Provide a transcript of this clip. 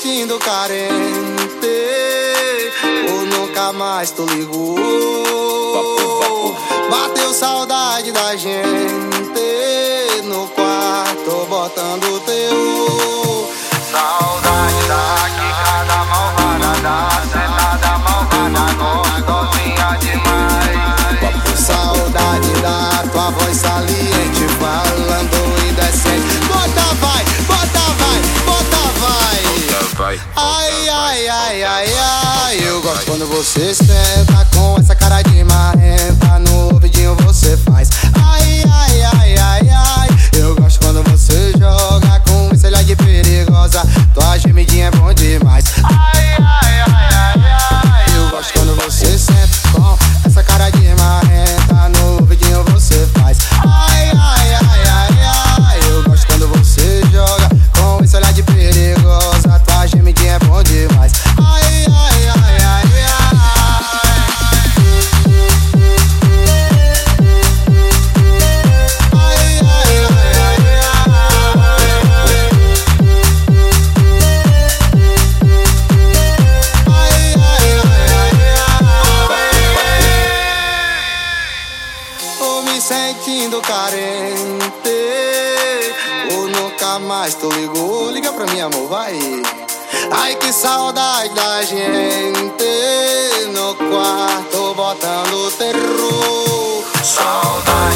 sentindo carente. Ou nunca mais tu ligou. Bateu saudade da gente no quarto, botando Quando você senta com essa cara de marrenta carente. Ou nunca mais tu ligou, liga pra mim, amor, vai. Ai que saudade da gente no quarto botando terror. Saudade.